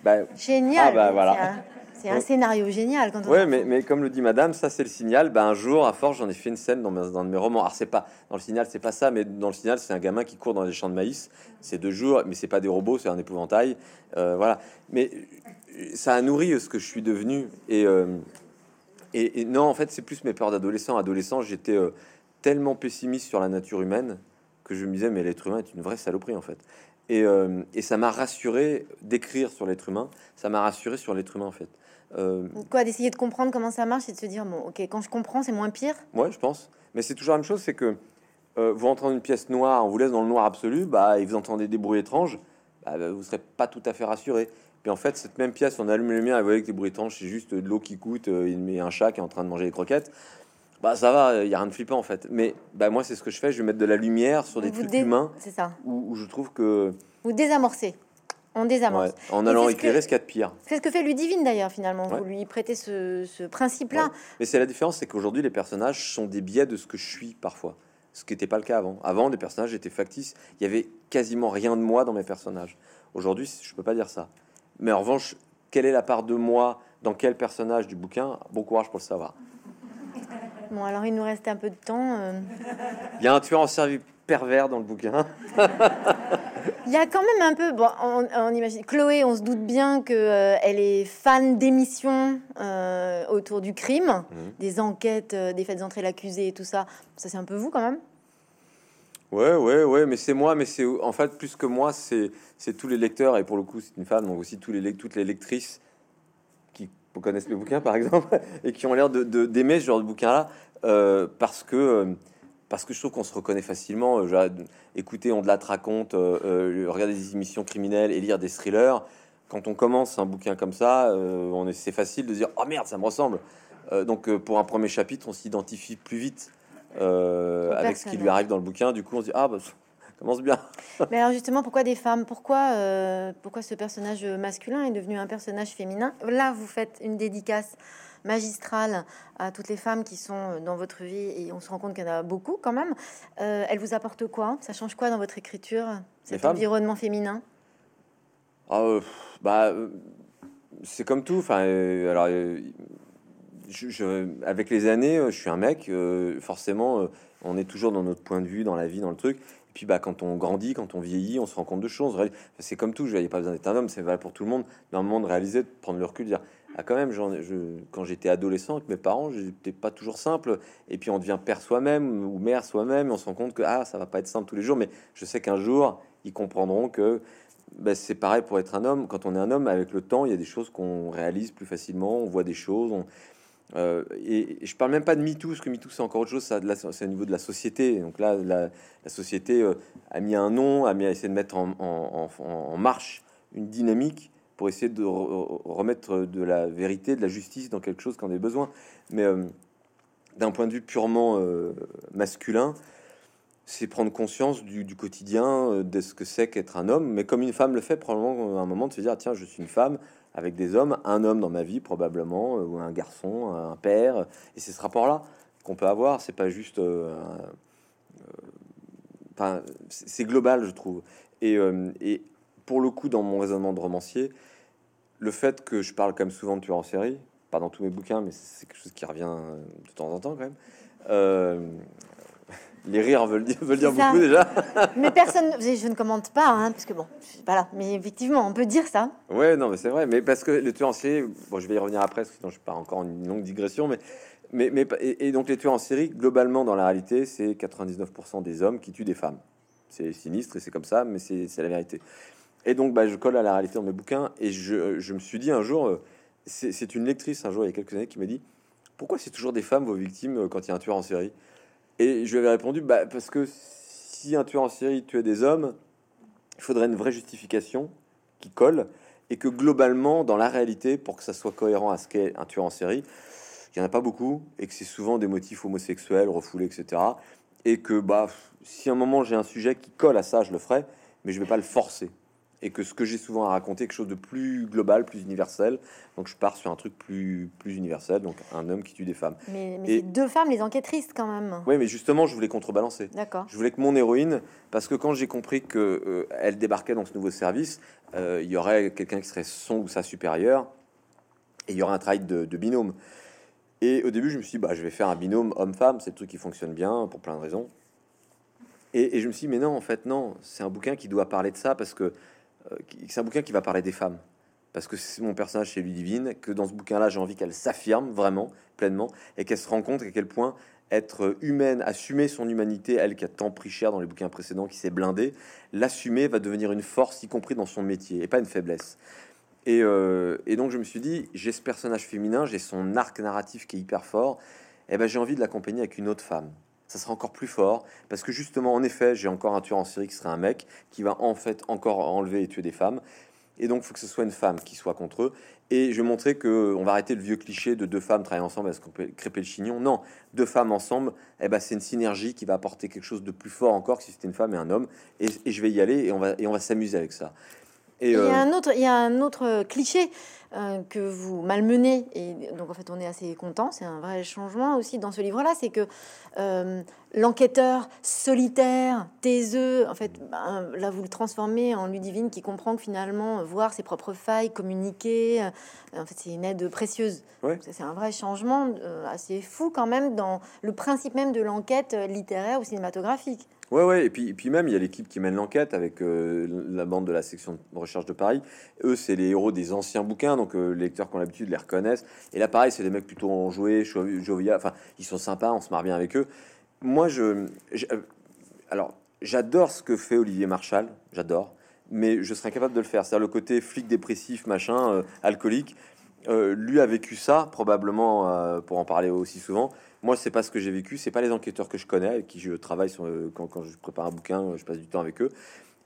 Bah, génial. Ah bah, voilà. C'est un- scénario génial quand on. Ouais, mais, mais comme le dit Madame, ça c'est le signal. Ben, un jour, à force, j'en ai fait une scène dans, mes- dans mes romans. Alors c'est pas dans le signal, c'est pas ça, mais dans le signal, c'est un gamin qui court dans les champs de maïs. C'est deux jours, mais c'est pas des robots, c'est un épouvantail. Euh, voilà. Mais ça a nourri euh, ce que je suis devenu. Et, euh, et, et non, en fait, c'est plus mes peurs d'adolescent. Adolescent, j'étais euh, tellement pessimiste sur la nature humaine que je me disais, mais l'être humain est une vraie saloperie en fait. Et, et ça m'a rassuré d'écrire sur l'être humain. Ça m'a rassuré sur l'être humain en fait. Euh, Quoi, d'essayer de comprendre comment ça marche et de se dire, bon, ok, quand je comprends, c'est moins pire. Ouais, je pense. Mais c'est toujours la même chose, c'est que euh, vous rentrez dans une pièce noire, on vous laisse dans le noir absolu, bah, et vous entendez des bruits étranges, bah, bah, vous serez pas tout à fait rassuré. Puis en fait, cette même pièce, on allume les lumières et vous voyez que les bruits étranges, c'est juste de l'eau qui coûte, euh, il met un chat qui est en train de manger des croquettes. Bah ça va, il y a rien de flippant en fait. Mais bah moi, c'est ce que je fais, je vais mettre de la lumière sur des Vous trucs dé- humains C'est ça. où, où je trouve que Vous désamorcez. On désamorce. ouais, en allant éclairer ce qu'il y a de pire. C'est ce que fait Ludivine d'ailleurs, finalement. Ouais. Vous lui prêtez ce, ce principe-là. Ouais. Mais c'est la différence, c'est qu'aujourd'hui, les personnages sont des biais de ce que je suis parfois. Ce qui n'était pas le cas avant. Avant, les personnages étaient factices. Il y avait quasiment rien de moi dans mes personnages. Aujourd'hui, je peux pas dire ça. Mais en revanche, quelle est la part de moi dans quel personnage du bouquin? Bon courage pour le savoir. Bon, alors il nous reste un peu de temps. euh. Il y a un tueur en série pervers dans le bouquin. Il y a quand même un peu. Bon, on, on imagine. Chloé, on se doute bien que euh, elle est fan d'émissions euh, autour du crime, Mhm. des enquêtes, euh, des faits d'entrée l'accusé et tout ça. Ça, c'est un peu vous quand même? Ouais, ouais, ouais, mais c'est moi, mais c'est en fait plus que moi, c'est tous les lecteurs et pour le coup c'est une femme, donc aussi tous les toutes les lectrices qui connaissent le bouquin par exemple et qui ont l'air de de- d'aimer ce genre de bouquin là parce que euh, parce que je trouve qu'on se reconnaît facilement. Euh, j'ai- écouter on de la te raconte, euh, euh, regarder des émissions criminelles et lire des thrillers. Quand on commence un bouquin comme ça, euh, on est c'est facile de dire oh merde ça me ressemble. Euh, donc pour un premier chapitre, on s'identifie plus vite avec ce qui lui arrive dans le bouquin. Du coup, on se dit ah bah ça commence bien. Mais alors justement, pourquoi des femmes? Pourquoi, euh, pourquoi ce personnage masculin est devenu un personnage féminin? Là, vous faites une dédicace magistrale à toutes les femmes qui sont dans votre vie et on se rend compte qu'il y en a beaucoup quand même. Euh, elle vous apporte quoi? Ça change quoi dans votre écriture Cet femmes? environnement féminin? Ah, euh, bah, euh, c'est comme tout. Enfin, euh, alors, euh, je, je- avec les années, euh, je suis un mec. euh, forcément, euh, on est toujours dans notre point de vue, dans la vie, dans le truc. Et puis, bah, quand on grandit, quand on vieillit, on se rend compte de choses. C'est comme tout. Il n'y a pas besoin d'être un homme. C'est vrai pour tout le monde. Dans un moment de réaliser, de prendre le recul, de dire. Ah, quand même, je, quand j'étais adolescent avec mes parents, j'étais pas toujours simple. Et puis on devient père soi-même ou mère soi-même. On se rend compte que ah, ça va pas être simple tous les jours. Mais je sais qu'un jour, ils comprendront que ben, c'est pareil pour être un homme. Quand on est un homme, avec le temps, il y a des choses qu'on réalise plus facilement, on voit des choses. euh, et, je parle même pas de MeToo, parce que MeToo, c'est encore autre chose, ça, c'est au niveau de la société. Donc là, la, société euh, a mis un nom, a mis à essayer de mettre en marche une dynamique pour essayer de re- remettre de la vérité, de la justice dans quelque chose qu'on ait besoin. Mais euh, d'un point de vue purement euh, masculin, c'est prendre conscience du, quotidien, euh, de ce que c'est qu'être un homme. Mais comme une femme le fait, probablement à un moment de se dire tiens, je suis une femme avec des hommes, un homme dans ma vie probablement, ou un garçon, un père. Et c'est ce rapport-là qu'on peut avoir. C'est pas juste. enfin, c'est global, je trouve. Et, et pour le coup, dans mon raisonnement de romancier, le fait que je parle quand même souvent de tueurs en série, pas dans tous mes bouquins, mais c'est quelque chose qui revient euh, de temps en temps quand même. Euh, les rires veulent dire, veulent dire C'est ça. beaucoup déjà. Mais personne, je ne commente pas, hein, parce que bon, voilà. Mais effectivement, on peut dire ça. Ouais, non, mais c'est vrai. Mais parce que les tueurs en série, bon, je vais y revenir après, parce que sinon je pars encore en une longue digression. Mais, mais, mais et, et donc les tueurs en série, globalement, dans la réalité, c'est 99% des hommes qui tuent des femmes. C'est sinistre et c'est comme ça, mais c'est la vérité. Et donc, bah, je colle à la réalité dans mes bouquins. Et je, me suis dit un jour, euh, c'est une lectrice un jour, il y a quelques années, qui m'a dit Pourquoi c'est toujours des femmes vos victimes euh, quand il y a un tueur en série? Et je lui avais répondu bah, Parce que si un tueur en série tuait des hommes, il faudrait une vraie justification qui colle et que globalement, dans la réalité, pour que ça soit cohérent à ce qu'est un tueur en série, il n'y en a pas beaucoup et que c'est souvent des motifs homosexuels, refoulés, etc. Et que bah, si à un moment j'ai un sujet qui colle à ça, je le ferai, mais je vais pas le forcer et que ce que j'ai souvent à raconter quelque chose de plus global, plus universel. Donc je pars sur un truc plus plus universel, donc un homme qui tue des femmes. Mais, mais deux femmes, les enquêtrices quand même. Oui, mais justement, je voulais contrebalancer. D'accord. Je voulais que mon héroïne, parce que quand j'ai compris que euh, elle débarquait dans ce nouveau service, euh, il y aurait quelqu'un qui serait son ou sa supérieure, et il y aurait un travail de, de binôme. Et au début, je me suis dit, bah, je vais faire un binôme homme-femme, c'est le truc qui fonctionne bien pour plein de raisons. Et, et, je me suis dit, mais non, en fait, non, c'est un bouquin qui doit parler de ça parce que c'est un bouquin qui va parler des femmes. Parce que c'est mon personnage chez Ludivine, que dans ce bouquin-là, j'ai envie qu'elle s'affirme vraiment, pleinement, et qu'elle se rend compte à quel point être humaine, assumer son humanité, elle qui a tant pris cher dans les bouquins précédents, qui s'est blindée, l'assumer va devenir une force, y compris dans son métier, et pas une faiblesse. Et, euh, et donc je me suis dit, j'ai ce personnage féminin, j'ai son arc narratif qui est hyper fort, et ben j'ai envie de l'accompagner avec une autre femme ça sera encore plus fort parce que justement, en effet, j'ai encore un tueur en série qui serait un mec qui va en fait encore enlever et tuer des femmes. Et donc, il faut que ce soit une femme qui soit contre eux. Et je vais montrer que on va arrêter le vieux cliché de deux femmes travaillant ensemble qu'on peut crêper le chignon? Non, deux femmes ensemble, eh ben, c'est une synergie qui va apporter quelque chose de plus fort encore que si c'était une femme et un homme. Et, je vais y aller et on va, et on va s'amuser avec ça. Et, il, y a euh, un autre, il y a un autre cliché euh, que vous malmenez. Et donc, en fait, on est assez content. C'est un vrai changement aussi dans ce livre-là. C'est que euh, l'enquêteur solitaire, taiseux, en fait, ben, là, vous le transformez en Ludivine qui comprend que finalement, voir ses propres failles, communiquer, euh, en fait, c'est une aide précieuse. C'est un vrai changement assez fou quand même dans le principe même de l'enquête littéraire ou cinématographique. Ouais, ouais, et puis, puis même, il y a l'équipe qui mène l'enquête avec euh, la bande de la section de recherche de Paris. Eux, c'est les héros des anciens bouquins, donc euh, les lecteurs qui ont l'habitude les reconnaissent. Et là, pareil, c'est des mecs plutôt enjoués, jovial, enfin, ils sont sympas, on se marre bien avec eux. Moi, je. Euh, alors, j'adore ce que fait Olivier Marchal, j'adore, mais je serais incapable de le faire. C'est-à-dire le côté flic dépressif, machin, alcoolique. lui a vécu ça, probablement, pour en parler aussi souvent. Moi, c'est pas ce que j'ai vécu, c'est pas les enquêteurs que je connais, avec qui je travaille sur, euh, quand, quand, je prépare un bouquin, je passe du temps avec eux.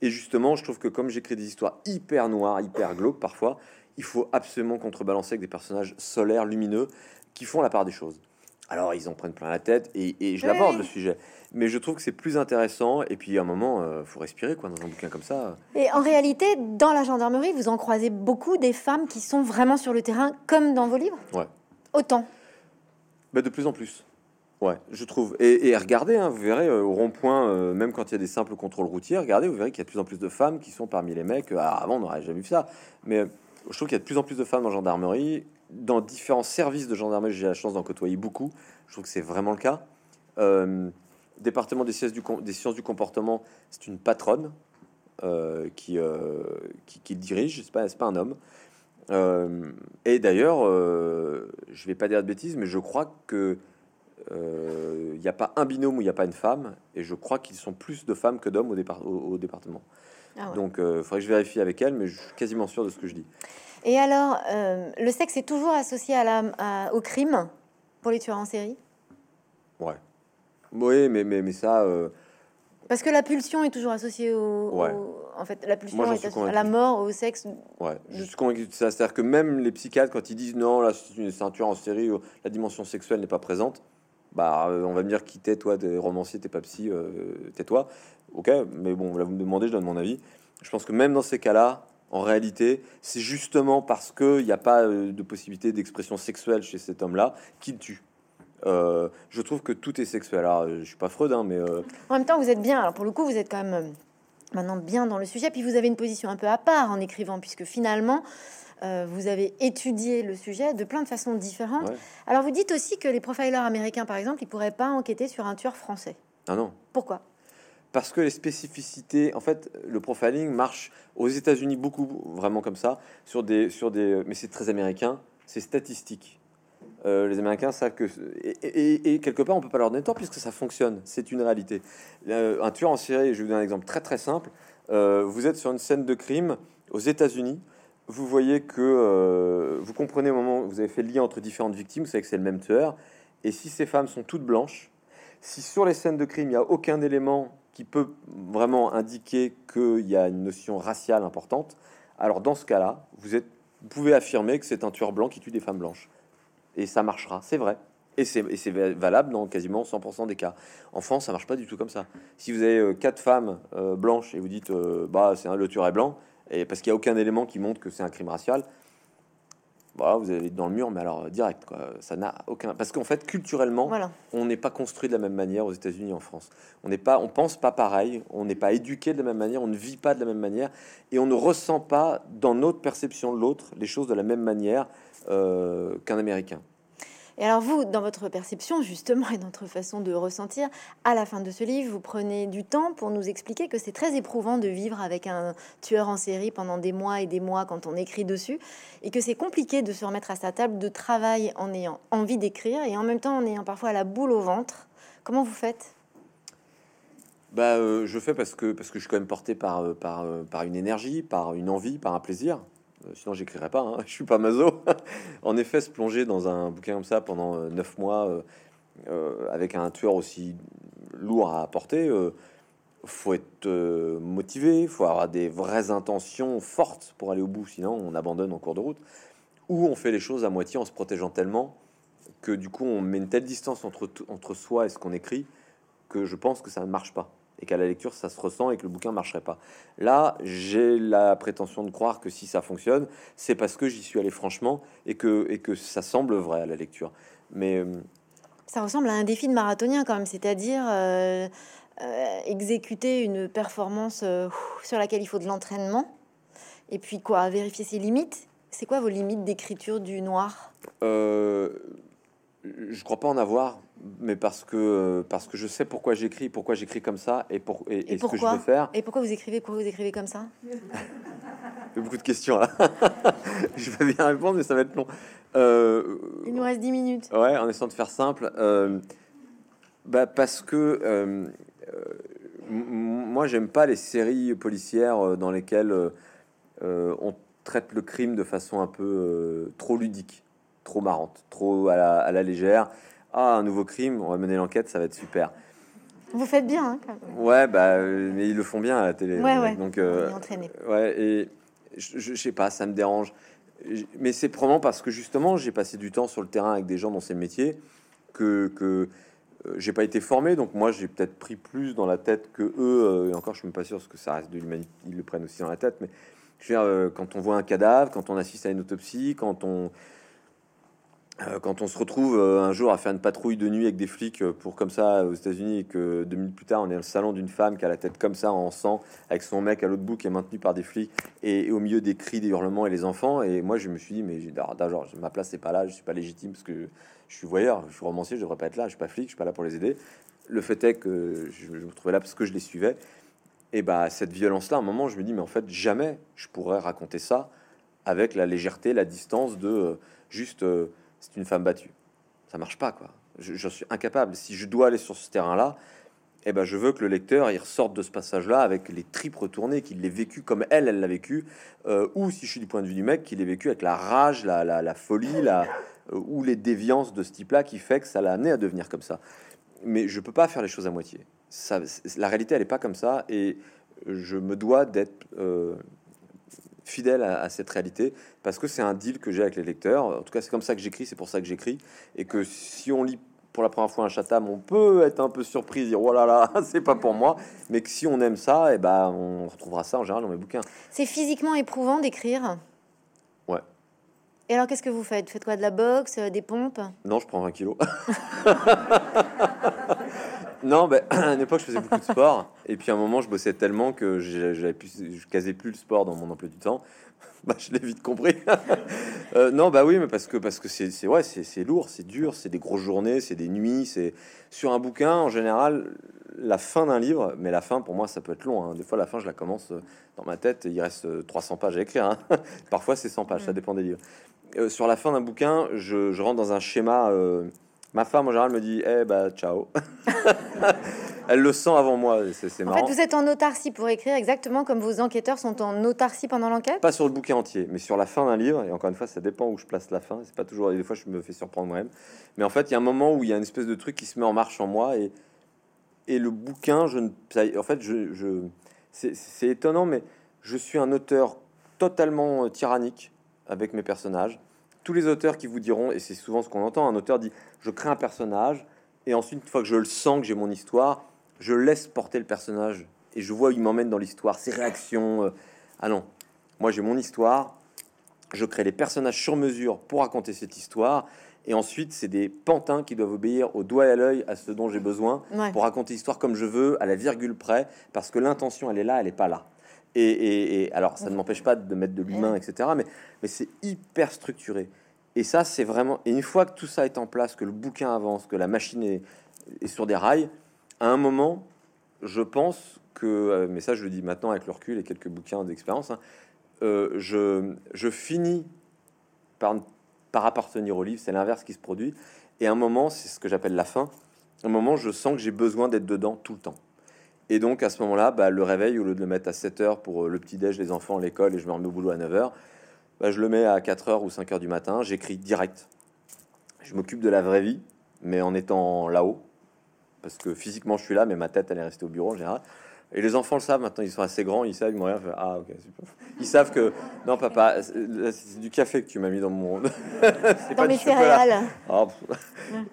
Et justement, je trouve que comme j'écris des histoires hyper noires, hyper glauques parfois, il faut absolument contrebalancer avec des personnages solaires, lumineux, qui font la part des choses. Alors, ils en prennent plein la tête et, et je l'aborde le sujet. Mais je trouve que c'est plus intéressant. Et puis, à un moment, il euh, faut respirer quoi, dans un bouquin comme ça. Et en réalité, dans la gendarmerie, vous en croisez beaucoup des femmes qui sont vraiment sur le terrain, comme dans vos livres? Ouais. Autant bah, de plus en plus. Ouais, je trouve. Et, regardez, hein, vous verrez euh, au rond-point, euh, même quand il y a des simples contrôles routiers, regardez, vous verrez qu'il y a de plus en plus de femmes qui sont parmi les mecs. Ah, avant, on n'aurait jamais vu ça. Mais euh, je trouve qu'il y a de plus en plus de femmes en gendarmerie. Dans différents services de gendarmerie, j'ai la chance d'en côtoyer beaucoup. Je trouve que c'est vraiment le cas. département des sciences du, des sciences du comportement, c'est une patronne qui, qui, qui, dirige, c'est pas, pas un homme. Euh, et d'ailleurs, euh, je vais pas dire de bêtises, mais je crois que il euh, n'y a pas un binôme où il n'y a pas une femme, et je crois qu'ils sont plus de femmes que d'hommes au, départ, au, département. Ah Donc, il faudrait que je vérifie avec elle, mais je suis quasiment sûr de ce que je dis. Et alors, le sexe est toujours associé à la, au crime pour les tueurs en série? Ouais. Oui, mais, mais, mais ça, parce que la pulsion est toujours associée au, en fait, la pulsion est à la mort, au sexe. Ouais, je suis convaincu de ça. C'est-à-dire que même les psychiatres, quand ils disent non, là, c'est une ceinture en série, où la dimension sexuelle n'est pas présente, bah, euh, on va me dire qui t'es, toi, des romanciers, t'es pas psy, euh, tais-toi. Ok, mais bon, là, vous me demandez, je donne mon avis. Je pense que même dans ces cas-là, en réalité, c'est justement parce qu'il n'y a pas euh, de possibilité d'expression sexuelle chez cet homme-là qu'il tue. Euh, je trouve que tout est sexuel. Alors, je suis pas Freud, hein, mais euh, en même temps, vous êtes bien. Alors pour le coup, vous êtes quand même euh, maintenant bien dans le sujet. Puis vous avez une position un peu à part en écrivant, puisque finalement, vous avez étudié le sujet de plein de façons différentes. Alors vous dites aussi que les profilers américains, par exemple, ils pourraient pas enquêter sur un tueur français. Ah non. Pourquoi? Parce que les spécificités, en fait, le profiling marche aux États-Unis beaucoup, vraiment comme ça, sur des, sur des, mais c'est très américain, c'est statistique. Euh, les Américains savent que et, quelque part on peut pas leur donner tort puisque ça fonctionne, c'est une réalité. un tueur en série, je vais vous donner un exemple très très simple. Euh, vous êtes sur une scène de crime aux États-Unis. Vous voyez que euh, vous comprenez au moment où vous avez fait le lien entre différentes victimes, vous savez que c'est le même tueur. Et si ces femmes sont toutes blanches, si sur les scènes de crime il n'y a aucun élément qui peut vraiment indiquer qu'il y a une notion raciale importante, alors dans ce cas-là, vous pouvez affirmer que c'est un tueur blanc qui tue des femmes blanches. Et ça marchera, c'est vrai. Et c'est valable dans quasiment 100% des cas. En France, ça marche pas du tout comme ça. Si vous avez euh, quatre femmes euh, blanches et vous dites euh, bah c'est un le tueur est blanc, et parce qu'il n'y a aucun élément qui montre que c'est un crime racial, voilà, vous allez dans le mur, mais alors direct, quoi. Ça n'a aucun. Parce qu'en fait, culturellement, on n'est pas construit de la même manière aux États-Unis en France. On n'est pas, on pense pas pareil, on n'est pas éduqué de la même manière, on ne vit pas de la même manière, et on ne ressent pas dans notre perception de l'autre les choses de la même manière qu'un Américain. Et alors vous, dans votre perception justement et dans votre façon de ressentir, à la fin de ce livre, vous prenez du temps pour nous expliquer que c'est très éprouvant de vivre avec un tueur en série pendant des mois et des mois quand on écrit dessus, et que c'est compliqué de se remettre à sa table de travail en ayant envie d'écrire et en même temps en ayant parfois la boule au ventre. Comment vous faites? Bah, euh, je fais parce que parce que je suis quand même porté par euh, par, euh, par une énergie, par une envie, par un plaisir. Euh, sinon j'écrirais pas, hein. je suis pas mazo. en effet, se plonger dans un bouquin comme ça pendant euh, neuf mois euh, avec un tueur aussi lourd à apporter, faut être motivé, faut avoir des vraies intentions fortes pour aller au bout, sinon on abandonne en cours de route. Ou on fait les choses à moitié en se protégeant tellement que du coup on met une telle distance entre, entre soi et ce qu'on écrit que je pense que ça ne marche pas et qu'à la lecture ça se ressent et que le bouquin marcherait pas. Là, j'ai la prétention de croire que si ça fonctionne, c'est parce que j'y suis allé franchement et que, et que ça semble vrai à la lecture. Mais euh, ça ressemble à un défi de marathonien quand même, c'est-à-dire euh, euh, exécuter une performance sur laquelle il faut de l'entraînement et puis quoi, vérifier ses limites. C'est quoi vos limites d'écriture du noir? Je crois pas en avoir mais parce que parce que je sais pourquoi j'écris, pourquoi j'écris comme ça et pour et, ce que je veux faire. Et pourquoi vous écrivez Pourquoi vous écrivez comme ça? Beaucoup de questions là. je vais bien répondre, mais ça va être long. Euh, Il nous reste 10 minutes. Ouais, en essayant de faire simple. Euh, bah parce que euh, moi, j'aime pas les séries policières dans lesquelles on traite le crime de façon un peu trop ludique, trop marrante, trop à la, à la légère ah, un nouveau crime, on va mener l'enquête, ça va être super. Vous faites bien. Hein, ouais, bah, mais ils le font bien à la télé. Ouais, ouais. Donc, euh, ouais, et je, je, sais pas, ça me dérange. Mais c'est probablement parce que justement, j'ai passé du temps sur le terrain avec des gens dans ces métiers que, que euh, j'ai pas été formé. Donc moi, j'ai peut-être pris plus dans la tête que eux. Euh, et encore, je suis même pas sûr ce que ça reste de l'humanité. Ils le prennent aussi dans la tête. Mais je veux dire, quand on voit un cadavre, quand on assiste à une autopsie, quand on euh, quand on se retrouve euh, un jour à faire une patrouille de nuit avec des flics euh, pour comme ça aux États-Unis et que deux minutes plus tard on est dans le salon d'une femme qui a la tête comme ça en sang avec son mec à l'autre bout qui est maintenu par des flics et, au milieu des cris, des hurlements et les enfants et moi je me suis dit mais genre ma place c'est pas là, je suis pas légitime parce que je suis voyeur, je suis romancier, je devrais pas être là, je suis pas flic, je suis pas là pour les aider. Le fait est que je, me trouvais là parce que je les suivais et bah cette violence là, à un moment je me dis mais en fait jamais je pourrais raconter ça avec la légèreté, la distance de juste c'est une femme battue. Ça marche pas, quoi. Je, suis incapable. Si je dois aller sur ce terrain-là, eh ben, je veux que le lecteur il ressorte de ce passage-là avec les tripes retournées, qu'il l'ait vécu comme elle, elle l'a vécu, euh, ou si je suis du point de vue du mec, qu'il l'ait vécu avec la rage, la, la, folie, la, euh, ou les déviances de ce type-là qui fait que ça l'a amené à devenir comme ça. Mais je peux pas faire les choses à moitié. Ça, la réalité, elle est pas comme ça, et je me dois d'être euh, fidèle à, cette réalité parce que c'est un deal que j'ai avec les lecteurs. En tout cas, c'est comme ça que j'écris, c'est pour ça que j'écris. Et que si on lit pour la première fois un Chatham, on peut être un peu surpris, dire oh là là, c'est pas pour moi. Mais que si on aime ça, et eh ben on retrouvera ça en général dans mes bouquins. C'est physiquement éprouvant d'écrire. Ouais. Et alors, qu'est-ce que vous faites? Vous faites quoi? De la boxe, euh, des pompes? Non, je prends 20 kilos. Non, ben, à une époque, je faisais beaucoup de sport. Et puis à un moment, je bossais tellement que j'avais plus, je casais plus le sport dans mon emploi du temps. bah, je l'ai vite compris. Euh, non, bah oui, mais parce que parce que c'est ouais, c'est lourd, c'est dur, c'est des grosses journées, c'est des nuits, c'est sur un bouquin en général. La fin d'un livre, mais la fin pour moi ça peut être long. Hein. Des fois la fin je la commence euh, dans ma tête, il reste 300 pages à écrire. Hein. Parfois c'est 100 pages, ça dépend des livres. Euh, sur la fin d'un bouquin, je, je, rentre dans un schéma Ma femme, en général, me dit Eh bah, ciao. Elle le sent avant moi, c'est marrant. En fait, vous êtes en autarcie pour écrire exactement comme vos enquêteurs sont en autarcie pendant l'enquête? Pas sur le bouquin entier, mais sur la fin d'un livre. Et encore une fois, ça dépend où je place la fin. C'est pas toujours. Des fois, je me fais surprendre moi-même. Mais en fait, il y a un moment où il y a une espèce de truc qui se met en marche en moi et Et le bouquin, je ne, en fait, je, je c'est étonnant, mais je suis un auteur totalement euh, tyrannique avec mes personnages. Tous les auteurs qui vous diront, et c'est souvent ce qu'on entend, un auteur dit je crée un personnage, et ensuite, une fois que je le sens, que j'ai mon histoire, je laisse porter le personnage, et je vois où il m'emmène dans l'histoire, ses réactions. Euh. Ah non, moi j'ai mon histoire, je crée les personnages sur mesure pour raconter cette histoire, et ensuite, c'est des pantins qui doivent obéir au doigt et à l'œil à ce dont j'ai besoin pour raconter l'histoire comme je veux, à la virgule près, parce que l'intention, elle est là, elle n'est pas là. Et, alors, ça ne m'empêche pas de mettre de l'humain, etc. Mais, mais c'est hyper structuré. Et ça, c'est vraiment. Et une fois que tout ça est en place, que le bouquin avance, que la machine est, sur des rails, à un moment, je pense que. Euh, mais ça, je le dis maintenant avec le recul et quelques bouquins d'expérience. Hein, euh, je, finis par, par appartenir au livre. C'est l'inverse qui se produit. Et à un moment, c'est ce que j'appelle la fin. À un moment, je sens que j'ai besoin d'être dedans tout le temps. Et donc à ce moment-là, bah, le réveil, au lieu de le mettre à 7 heures pour euh, le petit-déj, les enfants, l'école, et je me remets au boulot à 9 heures, bah, je le mets à 4 heures ou 5 heures du matin, j'écris direct. Je m'occupe de la vraie vie, mais en étant là-haut, parce que physiquement je suis là, mais ma tête elle est restée au bureau en général. Et les enfants le savent maintenant, ils sont assez grands, ils savent, ils m'ont rien fait. Ah, ok, super. Ils savent que non, papa, c'est du café que tu m'as mis dans mon. c'est pas mes céréales. Oh,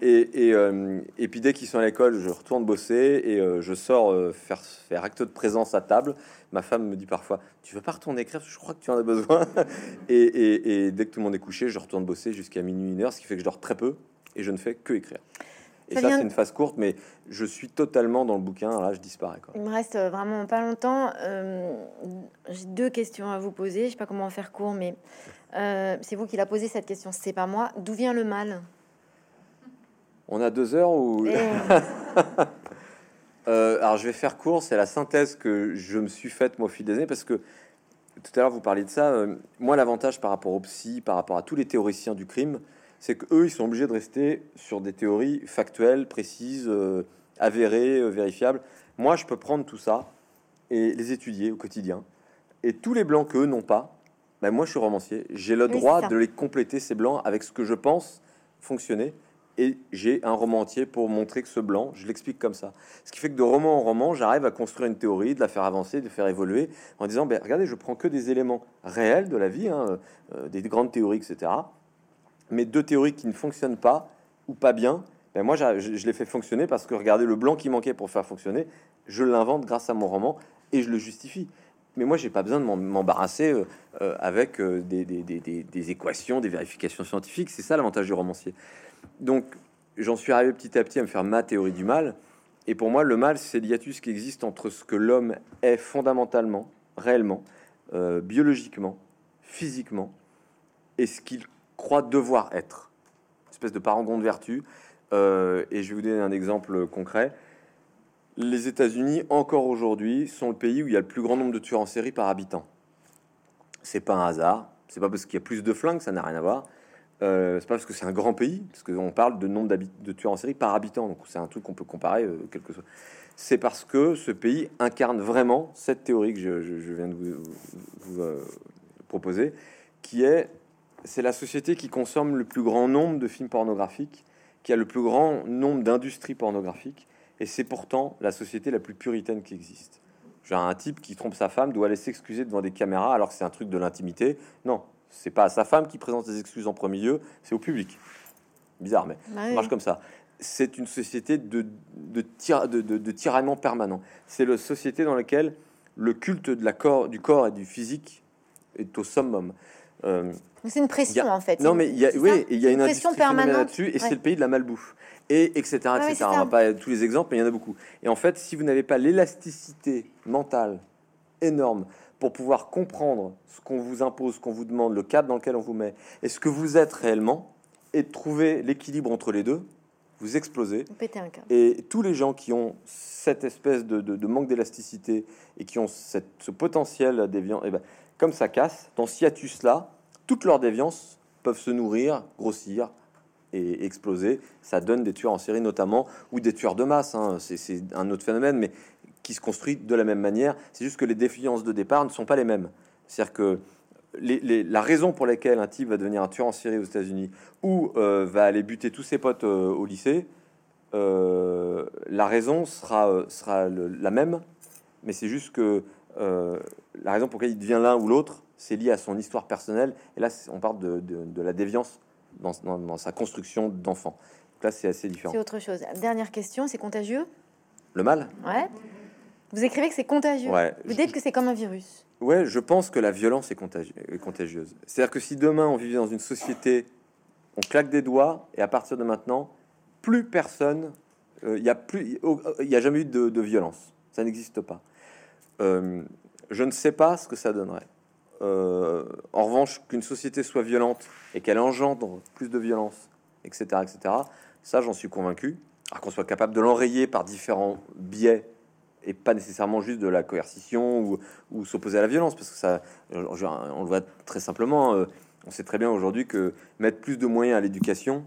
et, et, euh, et, puis dès qu'ils sont à l'école, je retourne bosser et euh, je sors euh, faire, faire acte de présence à table. Ma femme me dit parfois Tu veux pas retourner écrire Je crois que tu en as besoin? et, et, dès que tout le monde est couché, je retourne bosser jusqu'à minuit, une heure, ce qui fait que je dors très peu et je ne fais que écrire. Et ça, c'est une phase courte, mais je suis totalement dans le bouquin. Là, je disparais. Il me reste euh, vraiment pas longtemps. Euh, j'ai deux questions à vous poser. Je sais pas comment en faire court, mais euh, c'est vous qui l'a posé cette question. C'est pas moi. D'où vient le mal? On a deux heures ou Alors, je vais faire court. C'est la synthèse que je me suis faite moi au fil des années, parce que tout à l'heure vous parliez de ça. moi, l'avantage par rapport au psy, par rapport à tous les théoriciens du crime c'est qu'eux, ils sont obligés de rester sur des théories factuelles, précises, euh, avérées, euh, vérifiables. Moi, je peux prendre tout ça et les étudier au quotidien. Et tous les blancs qu'eux n'ont pas, ben moi, je suis romancier. J'ai le droit de les compléter, ces blancs, avec ce que je pense fonctionner. Et j'ai un roman entier pour montrer que ce blanc, je l'explique comme ça. Ce qui fait que de roman en roman, j'arrive à construire une théorie, de la faire avancer, de faire évoluer, en disant, ben, regardez, je prends que des éléments réels de la vie, hein, euh, des grandes théories, etc mais deux théories qui ne fonctionnent pas ou pas bien, ben moi je, les fais fonctionner parce que regardez le blanc qui manquait pour faire fonctionner, je l'invente grâce à mon roman et je le justifie. Mais moi j'ai pas besoin de m'embarrasser euh, euh, avec euh, des, des, équations, des vérifications scientifiques. C'est ça l'avantage du romancier. Donc j'en suis arrivé petit à petit à me faire ma théorie du mal. Et pour moi, le mal, c'est l'hiatus qui existe entre ce que l'homme est fondamentalement, réellement, biologiquement, physiquement, et ce qu'il croit devoir être. espèce de parangon de vertu. Euh, et je vais vous donner un exemple concret. Les États-Unis, encore aujourd'hui, sont le pays où il y a le plus grand nombre de tueurs en série par habitant. C'est pas un hasard. C'est pas parce qu'il y a plus de flingues, ça n'a rien à voir. Euh, c'est pas parce que c'est un grand pays, parce qu'on parle de nombre de tueurs en série par habitant. Donc c'est un truc qu'on peut comparer, euh, quelque chose. C'est parce que ce pays incarne vraiment cette théorie que je, viens de vous, proposer, qui est c'est la société qui consomme le plus grand nombre de films pornographiques, qui a le plus grand nombre d'industries pornographiques, et c'est pourtant la société la plus puritaine qui existe. Genre un type qui trompe sa femme doit aller s'excuser devant des caméras alors que c'est un truc de l'intimité. Non, c'est pas à sa femme qui présente ses excuses en premier lieu, c'est au public. Bizarre, mais ça marche comme ça. C'est une société de, de, de, de tiraillement permanent. C'est la société dans laquelle le culte de la corps, du corps et du physique est au summum. Euh, c'est une pression en fait. Non, mais il y a, oui, il y a une, pression permanente là-dessus, et c'est le pays de la malbouffe, et etc. etc. On va pas tous les exemples, mais il y en a beaucoup. Et en fait, si vous n'avez pas l'élasticité mentale énorme pour pouvoir comprendre ce qu'on vous impose, ce qu'on vous demande, le cadre dans lequel on vous met, et ce que vous êtes réellement, et de trouver l'équilibre entre les deux, vous explosez. Un et tous les gens qui ont cette espèce de, de, manque d'élasticité et qui ont cette, ce potentiel déviant, et eh ben, comme ça casse, dans ce hiatus-là, toutes leurs déviances peuvent se nourrir, grossir et exploser. Ça donne des tueurs en série notamment, ou des tueurs de masse. Hein. C'est un autre phénomène, mais qui se construit de la même manière. C'est juste que les défiances de départ ne sont pas les mêmes. C'est-à-dire que la raison pour laquelle un type va devenir un tueur en série aux États-Unis ou euh, va aller buter tous ses potes euh, au lycée, euh, la raison sera, la même, mais c'est juste que la raison pour laquelle il devient l'un ou l'autre, c'est lié à son histoire personnelle. Et là, on parle de, de- de la déviance dans, dans- dans sa construction d'enfant. Là, c'est assez différent. C'est autre chose. Dernière question, c'est contagieux? Le mal? Ouais. Vous écrivez que c'est contagieux. Ouais. Vous dites que c'est comme un virus. Ouais, je pense que la violence est, contagi- est contagieuse. C'est-à-dire que si demain on vivait dans une société, on claque des doigts et à partir de maintenant, plus personne, euh, il n'y a plus, il y a jamais eu de, de violence. Ça n'existe pas. Euh, je ne sais pas ce que ça donnerait. Euh, en revanche, qu'une société soit violente et qu'elle engendre plus de violence, etc., etc., ça, j'en suis convaincu. Alors qu'on soit capable de l'enrayer par différents biais et pas nécessairement juste de la coercition ou, ou s'opposer à la violence, parce que ça, on le voit très simplement. euh, on sait très bien aujourd'hui que mettre plus de moyens à l'éducation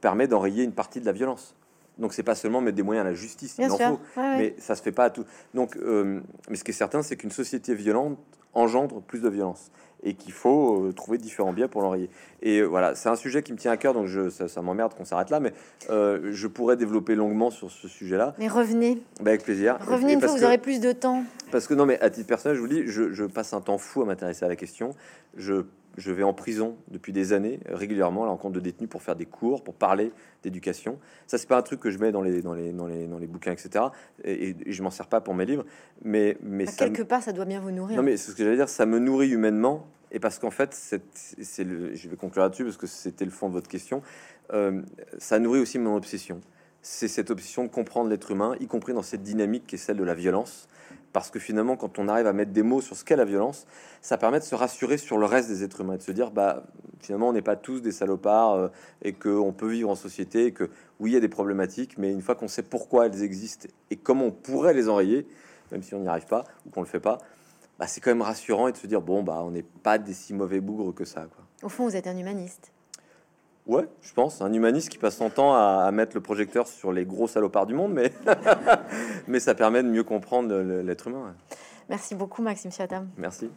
permet d'enrayer une partie de la violence. Donc c'est pas seulement mettre des moyens à la justice, Bien il en sûr. faut, Ouais, ouais. mais ça se fait pas à tout. Donc, euh, mais ce qui est certain, c'est qu'une société violente engendre plus de violence et qu'il faut euh, trouver différents biais pour l'enrayer. Et euh, voilà, c'est un sujet qui me tient à cœur, donc je, ça, ça m'emmerde qu'on s'arrête là, mais euh, je pourrais développer longuement sur ce sujet-là, Mais revenez. Bah, avec plaisir. Revenez Et une fois, vous aurez plus de temps. parce que non, mais à titre personnel, je vous dis, je, je passe un temps fou à m'intéresser à la question. Je, je vais en prison depuis des années, régulièrement, à l'encontre de détenus pour faire des cours, pour parler d'éducation. Ça, c'est pas un truc que je mets dans les, dans les, dans les, dans les bouquins, etc. Et, et je m'en sers pas pour mes livres. Mais, mais ça, quelque part, ça doit bien vous nourrir. non, mais c'est ce que j'allais dire, ça me nourrit humainement. Et parce qu'en fait, c'est le, je vais conclure là-dessus parce que c'était le fond de votre question. Euh, ça nourrit aussi mon obsession. C'est cette obsession de comprendre l'être humain, y compris dans cette dynamique qui est celle de la violence. Parce que finalement, quand on arrive à mettre des mots sur ce qu'est la violence, ça permet de se rassurer sur le reste des êtres humains, et de se dire, bah, finalement, on n'est pas tous des salopards euh, et qu'on peut vivre en société, et que oui, il y a des problématiques, mais une fois qu'on sait pourquoi elles existent et comment on pourrait les enrayer, même si on n'y arrive pas ou qu'on le fait pas, bah, c'est quand même rassurant et de se dire, bon, bah, on n'est pas des si mauvais bougres que ça. Quoi. Au fond, vous êtes un humaniste. Ouais, je pense, un humaniste qui passe son temps à, à mettre le projecteur sur les gros salopards du monde, mais, mais ça permet de mieux comprendre l'être humain. Merci beaucoup, Maxime Chatham. Merci.